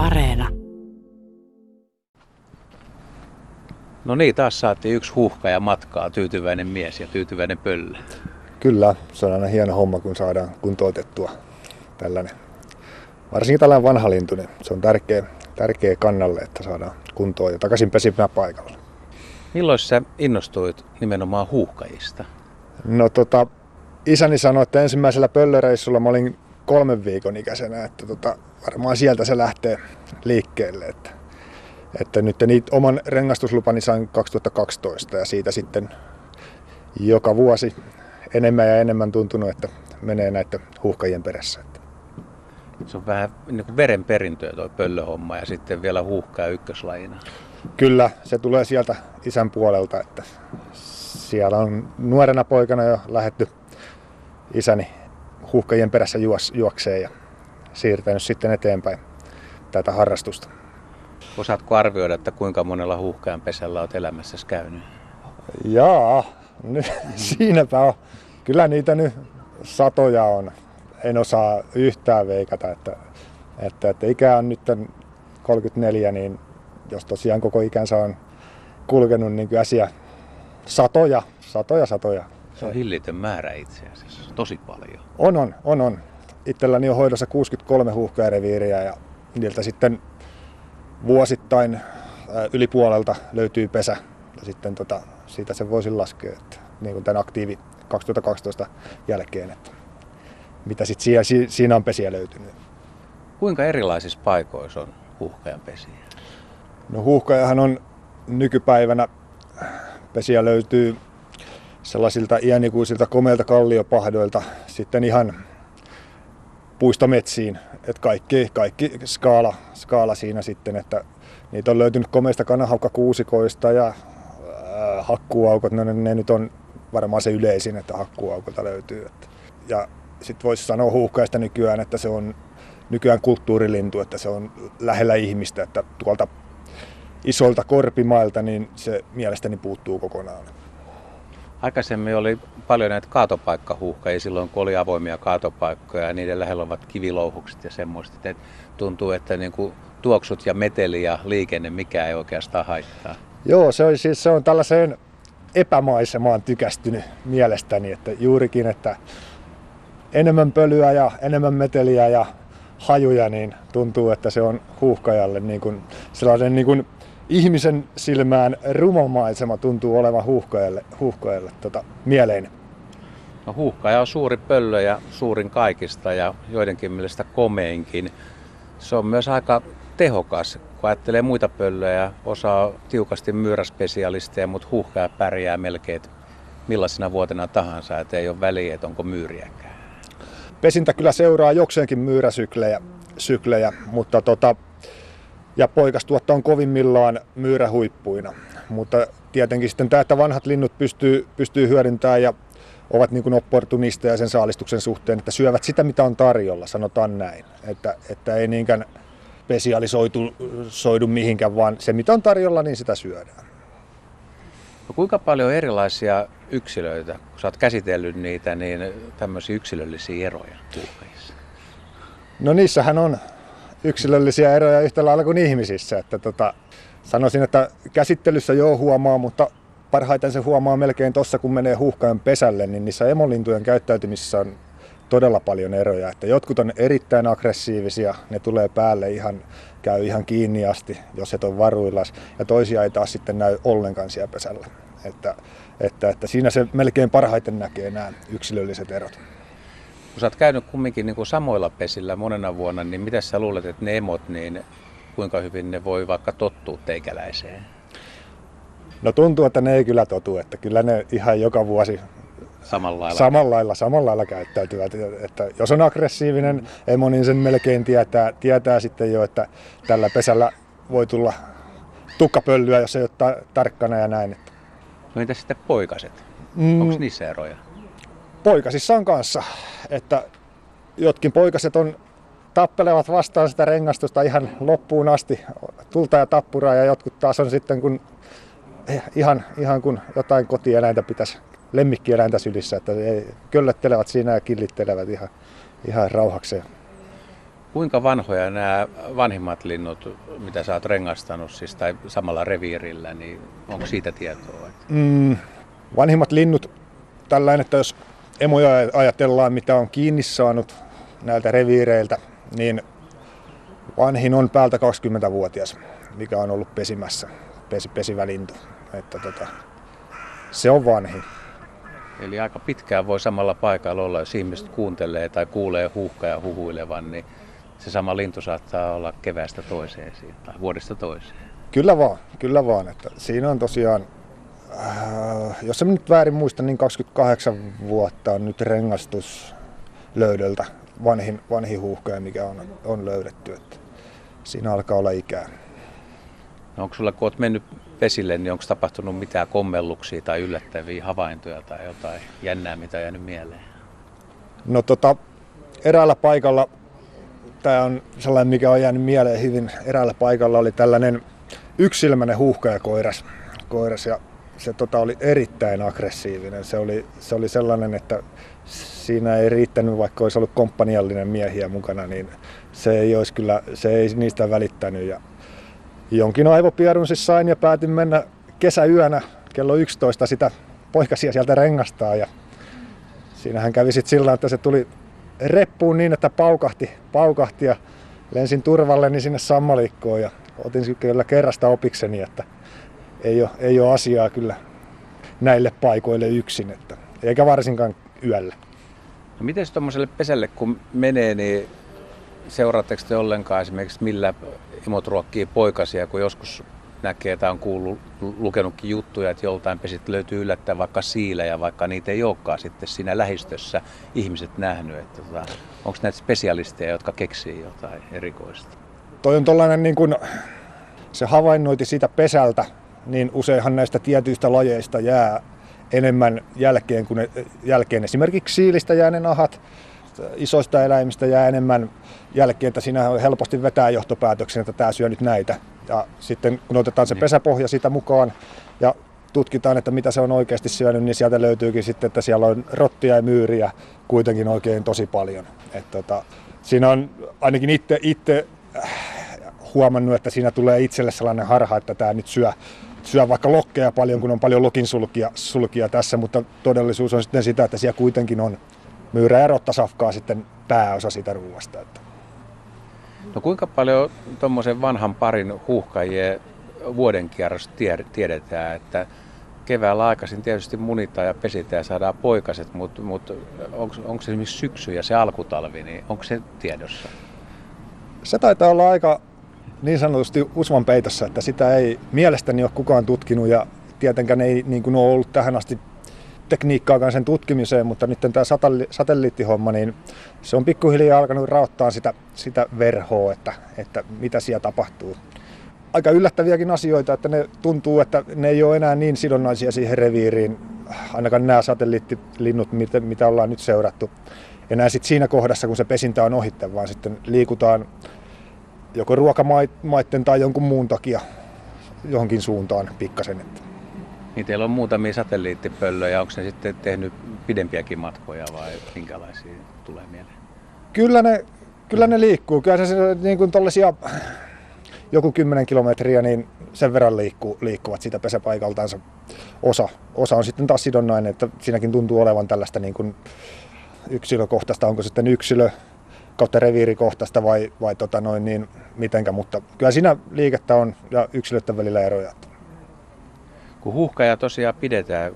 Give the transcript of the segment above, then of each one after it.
Areena. No niin, taas saatiin yksi huhka ja matkaa, tyytyväinen mies ja tyytyväinen pöllö. Kyllä, se on aina hieno homma, kun saadaan kuntoutettua tällainen. Varsinkin tällainen vanha lintu, niin se on tärkeä, tärkeä kannalle, että saadaan kuntoon ja takaisin pesimään paikalla. Milloin sä innostuit nimenomaan huuhkajista? No tota, isäni sanoi, että ensimmäisellä pöllöreissulla mä olin kolmen viikon ikäisenä, että tota, varmaan sieltä se lähtee liikkeelle. Että, että nyt niitä oman rengastuslupani sain 2012 ja siitä sitten joka vuosi enemmän ja enemmän tuntunut, että menee näiden huuhkajien perässä. Se on vähän niin kuin verenperintöä tuo pöllöhomma ja sitten vielä huuhkaa ykköslajina. Kyllä, se tulee sieltä isän puolelta, että siellä on nuorena poikana jo lähetty isäni huuhkajien perässä juos, juokseen ja siirtänyt sitten eteenpäin tätä harrastusta. Osaatko arvioida, että kuinka monella huuhkajan pesällä olet elämässäsi käynyt? Jaa, nyt, siinäpä on. Kyllä niitä nyt satoja on. En osaa yhtään veikata, että, että, että ikä on nyt 34, niin jos tosiaan koko ikänsä on kulkenut niin kyllä siellä satoja, satoja, satoja. Se on hillitön määrä itse asiassa, tosi paljon. On, on, on, on. Itselläni on hoidossa 63 huuhkajareviiriä ja niiltä sitten vuosittain yli puolelta löytyy pesä. Ja sitten tota, siitä se voisin laskea, että niin kuin tämän aktiivi 2012 jälkeen, että mitä sitten siinä, siinä on pesiä löytynyt. Kuinka erilaisissa paikoissa on huuhkajan pesiä? No huuhkajahan on nykypäivänä, pesiä löytyy sellaisilta iänikuisilta komeilta kalliopahdoilta sitten ihan puistometsiin. Että kaikki, kaikki skaala, skaala siinä sitten, että niitä on löytynyt komeista kanahaukkakuusikoista ja äh, hakkuaukot, no ne, ne nyt on varmaan se yleisin, että hakkuaukolta löytyy. Että. Ja sitten voisi sanoa huuhkaista nykyään, että se on nykyään kulttuurilintu, että se on lähellä ihmistä, että tuolta isolta korpimailta niin se mielestäni puuttuu kokonaan. Aikaisemmin oli paljon näitä kaatopaikkahuuhkajia silloin, kun oli avoimia kaatopaikkoja ja niiden lähellä ovat kivilouhukset ja semmoista. Että tuntuu, että niin kuin tuoksut ja meteli ja liikenne, mikä ei oikeastaan haittaa. Joo, se on, siis, se on tällaiseen epämaisemaan tykästynyt mielestäni, että juurikin, että enemmän pölyä ja enemmän meteliä ja hajuja, niin tuntuu, että se on huuhkajalle niin kuin sellainen niin kuin ihmisen silmään rumomaisema tuntuu olevan huuhkajalle, huuhkajalle tota, mieleinen. No, huuhkaja on suuri pöllö ja suurin kaikista ja joidenkin mielestä komeinkin. Se on myös aika tehokas, kun ajattelee muita pöllöjä. Osa on tiukasti myyräspesialisteja, mutta huuhkaja pärjää melkein millaisena vuotena tahansa, että ei ole väliä, että onko myyriäkään. Pesintä kyllä seuraa jokseenkin myyräsyklejä, syklejä, mutta tota, ja poikastuotta on kovimmillaan myyrähuippuina. Mutta tietenkin sitten tämä, että vanhat linnut pystyy, pystyy hyödyntämään ja ovat niin opportunisteja sen saalistuksen suhteen, että syövät sitä, mitä on tarjolla, sanotaan näin. Että, että ei niinkään spesialisoidu soidu mihinkään, vaan se, mitä on tarjolla, niin sitä syödään. No kuinka paljon erilaisia yksilöitä, kun sä oot käsitellyt niitä, niin tämmöisiä yksilöllisiä eroja No niissähän on yksilöllisiä eroja yhtä lailla kuin ihmisissä. Että tota, sanoisin, että käsittelyssä joo huomaa, mutta parhaiten se huomaa melkein tuossa, kun menee huuhkajan pesälle, niin niissä emolintujen käyttäytymissä on todella paljon eroja. Että jotkut on erittäin aggressiivisia, ne tulee päälle ihan, käy ihan kiinni asti, jos et ole varuillas, ja toisia ei taas sitten näy ollenkaan siellä pesällä. Että, että, että siinä se melkein parhaiten näkee nämä yksilölliset erot. Kun sä oot käynyt kumminkin niin kuin samoilla pesillä monena vuonna, niin mitä sä luulet, että ne emot, niin kuinka hyvin ne voi vaikka tottua teikäläiseen? No tuntuu, että ne ei kyllä totu, että kyllä ne ihan joka vuosi samalla lailla, samalla lailla, samalla lailla käyttäytyvät. Että jos on aggressiivinen emo, niin sen melkein tietää, tietää sitten jo, että tällä pesällä voi tulla tukkapöllyä, jos ei ole tarkkana ja näin. No entä sitten poikaset? Mm. Onko niissä eroja? Poikasissa on kanssa, että jotkin poikaset on tappelevat vastaan sitä rengastusta ihan loppuun asti, tulta ja tappuraa, ja jotkut taas on sitten kun ihan, ihan kun jotain kotieläintä pitäisi lemmikkieläintä sylissä, että köllöttelevät siinä ja killittelevät ihan, ihan rauhakseen. Kuinka vanhoja nämä vanhimmat linnut, mitä sä oot rengastanut siis, tai samalla reviirillä, niin onko siitä tietoa? Mm, vanhimmat linnut, tällainen, että jos emoja ajatellaan, mitä on kiinni saanut näiltä reviireiltä, niin vanhin on päältä 20-vuotias, mikä on ollut pesimässä, pesi, pesivä lintu. Että tota, se on vanhin. Eli aika pitkään voi samalla paikalla olla, jos ihmiset kuuntelee tai kuulee ja huhuilevan, niin se sama lintu saattaa olla keväästä toiseen tai vuodesta toiseen. Kyllä vaan, kyllä vaan. Että siinä on tosiaan, äh, jos en nyt väärin muista, niin 28 vuotta on nyt rengastus löydöltä vanhin, vanhin huuhkaja, mikä on, on löydetty. Että siinä alkaa olla ikää. No onko sulla, kun olet mennyt pesille, niin onko tapahtunut mitään kommelluksia tai yllättäviä havaintoja tai jotain jännää, mitä on jäänyt mieleen? No tota, eräällä paikalla, tämä on sellainen, mikä on jäänyt mieleen hyvin, eräällä paikalla oli tällainen yksilmäinen huuhkajakoiras koiras, ja se tota, oli erittäin aggressiivinen. Se oli, se oli sellainen, että siinä ei riittänyt, vaikka olisi ollut komppaniallinen miehiä mukana, niin se ei olisi kyllä, se ei niistä välittänyt. Ja jonkin aivopierun siis sain ja päätin mennä kesäyönä kello 11 sitä poikasia sieltä rengastaa ja siinähän kävi sitten sillä että se tuli reppuun niin, että paukahti, paukahti ja lensin turvalleni sinne sammalikkoon ja otin kyllä kerrasta opikseni, että ei ole, ei ole asiaa kyllä näille paikoille yksin, että, eikä varsinkaan yöllä. No miten tuommoiselle pesälle kun menee, niin seuraatteko te ollenkaan esimerkiksi millä emot ruokkii poikasia, kun joskus näkee tai on kuullut, lukenutkin juttuja, että joltain pesit löytyy yllättäen vaikka siilejä, vaikka niitä ei olekaan sitten siinä lähistössä ihmiset nähnyt. Että tota, onko näitä spesialisteja, jotka keksii jotain erikoista? Toi on tollainen niin kuin, se havainnoiti siitä pesältä, niin useinhan näistä tietyistä lajeista jää enemmän jälkeen kuin ne, jälkeen. Esimerkiksi siilistä jää ne nahat, isoista eläimistä jää enemmän jälkeen, että siinä helposti vetää johtopäätöksen, että tämä syö nyt näitä. Ja sitten kun otetaan se niin. pesäpohja sitä mukaan ja tutkitaan, että mitä se on oikeasti syönyt, niin sieltä löytyykin sitten, että siellä on rottia ja myyriä kuitenkin oikein tosi paljon. Et tota, siinä on ainakin itse, itse äh, huomannut, että siinä tulee itselle sellainen harha, että tämä nyt syö, syö vaikka lokkeja paljon, kun on paljon lokinsulkia sulkia tässä, mutta todellisuus on sitten sitä, että siellä kuitenkin on myyrä ja rottasafkaa sitten pääosa siitä ruuasta. Että. No kuinka paljon tuommoisen vanhan parin huuhkajien vuodenkierros tiedetään, että keväällä aikaisin tietysti munitaan ja pesitään ja saadaan poikaset, mutta, mutta onko se esimerkiksi syksy ja se alkutalvi, niin onko se tiedossa? Se taitaa olla aika niin sanotusti usvan peitossa, että sitä ei mielestäni ole kukaan tutkinut ja tietenkään ei niin kuin ole ollut tähän asti tekniikkaakaan sen tutkimiseen, mutta nyt tämä satelliittihomma, niin se on pikkuhiljaa alkanut raottaa sitä, sitä verhoa, että, että mitä siellä tapahtuu. Aika yllättäviäkin asioita, että ne tuntuu, että ne ei ole enää niin sidonnaisia siihen reviiriin, ainakaan nämä satelliittilinnut, mitä, mitä ollaan nyt seurattu. Enää sitten siinä kohdassa, kun se pesintä on ohitte, vaan sitten liikutaan joko ruokamaitten tai jonkun muun takia johonkin suuntaan pikkasen. Niin teillä on muutamia satelliittipöllöjä, onko ne sitten tehnyt pidempiäkin matkoja vai minkälaisia tulee mieleen? Kyllä ne, kyllä ne liikkuu. Kyllä se niin kuin tollaisia, joku 10 kilometriä, niin sen verran liikkuu, liikkuvat sitä pesäpaikaltaansa. Osa, osa on sitten taas sidonnainen, että siinäkin tuntuu olevan tällaista niin kuin yksilökohtaista, onko sitten yksilö kautta reviirikohtaista vai, vai tota noin, niin mitenkä, mutta kyllä siinä liikettä on ja yksilöiden välillä eroja. Kun huuhkaja tosiaan pidetään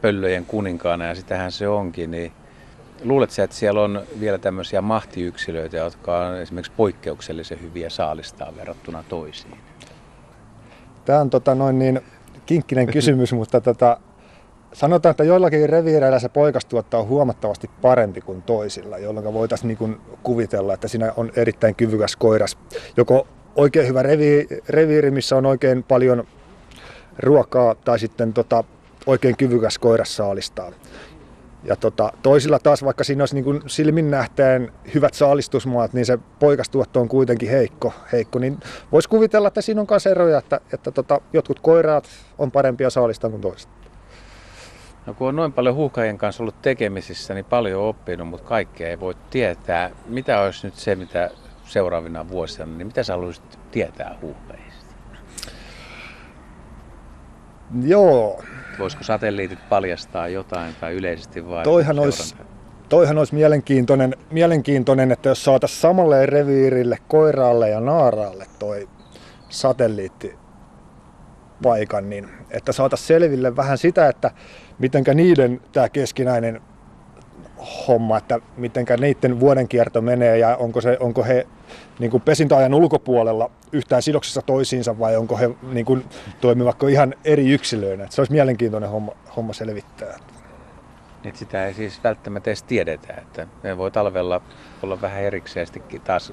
pöllöjen kuninkaana ja sitähän se onkin, niin luuletko että siellä on vielä tämmöisiä mahtiyksilöitä, jotka on esimerkiksi poikkeuksellisen hyviä saalistaa verrattuna toisiin? Tämä on tota noin niin kinkkinen kysymys, mutta tota, sanotaan, että joillakin reviireillä se poikastuotto on huomattavasti parempi kuin toisilla, jolloin voitaisiin niin kuin kuvitella, että siinä on erittäin kyvykäs koiras. Joko oikein hyvä reviiri, missä on oikein paljon ruokaa tai sitten tota, oikein kyvykäs koiras saalistaa. Ja tota, toisilla taas, vaikka siinä olisi niin kuin silmin nähtäen hyvät saalistusmaat, niin se poikastuotto on kuitenkin heikko. heikko niin voisi kuvitella, että siinä on myös eroja, että, että tota, jotkut koiraat on parempia saalistaa kuin toiset. No kun on noin paljon huuhkajien kanssa ollut tekemisissä, niin paljon oppinut, mutta kaikkea ei voi tietää. Mitä olisi nyt se, mitä seuraavina vuosina, niin mitä sä haluaisit tietää huuhkajista? Joo. Voisiko satelliitit paljastaa jotain tai yleisesti vai Toihan olisi, toihan olisi mielenkiintoinen, mielenkiintoinen, että jos saataisiin samalle reviirille, koiraalle ja naaraalle toi satelliitti paikan, niin että saataisiin selville vähän sitä, että mitenkä niiden tämä keskinäinen homma, että mitenkä niiden vuodenkierto menee ja onko, se, onko he niin kuin pesintäajan ulkopuolella yhtään sidoksissa toisiinsa vai onko he niin kuin, toimivatko ihan eri yksilöinä. Että se olisi mielenkiintoinen homma, homma selvittää. Että sitä ei siis välttämättä edes tiedetä, että ne voi talvella olla vähän erikseen taas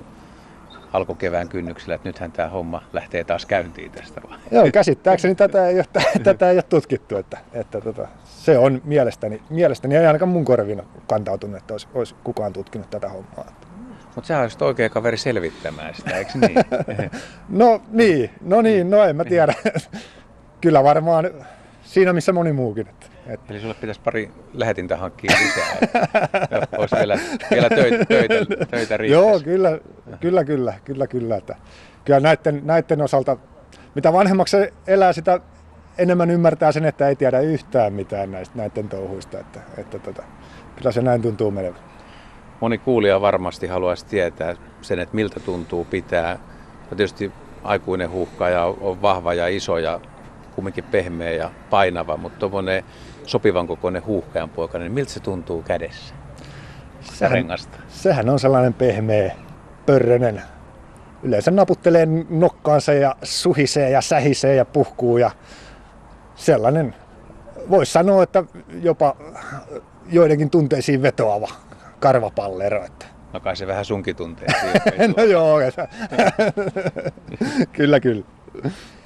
alkukevään kynnyksellä, että nythän tämä homma lähtee taas käyntiin tästä vai? Joo, käsittääkseni tätä ei ole, tätä ei ole tutkittu, että, että tota, se on mielestäni, mielestäni ei ainakaan mun korvina kantautunut, että olisi, olisi kukaan tutkinut tätä hommaa. Mutta sä olisit oikea kaveri selvittämään sitä, eikö niin? no niin, no niin, no en mä tiedä. Kyllä varmaan siinä missä moni muukin. Että, että. Eli sulle pitäisi pari lähetintä hankkia lisää, että olisi vielä, vielä töitä, töitä, töitä riittäisi. Joo, kyllä, kyllä, kyllä, kyllä, kyllä. Että, kyllä näiden, näiden osalta, mitä vanhemmaksi elää, sitä enemmän ymmärtää sen, että ei tiedä yhtään mitään näistä, näiden touhuista. Että, että tota, kyllä se näin tuntuu menevän. Moni kuulija varmasti haluaisi tietää sen, että miltä tuntuu pitää. Tietysti aikuinen huuhkaja on vahva ja iso ja kumminkin pehmeä ja painava, mutta tuommoinen sopivan kokoinen huuhkajan poika, niin miltä se tuntuu kädessä? Sehän, rengasta. sehän on sellainen pehmeä, pörrönen. Yleensä naputtelee nokkaansa ja suhisee ja sähisee ja puhkuu ja sellainen, voisi sanoa, että jopa joidenkin tunteisiin vetoava karvapallero. Että. No kai se vähän sunkin tuntee. no joo, kyllä kyllä.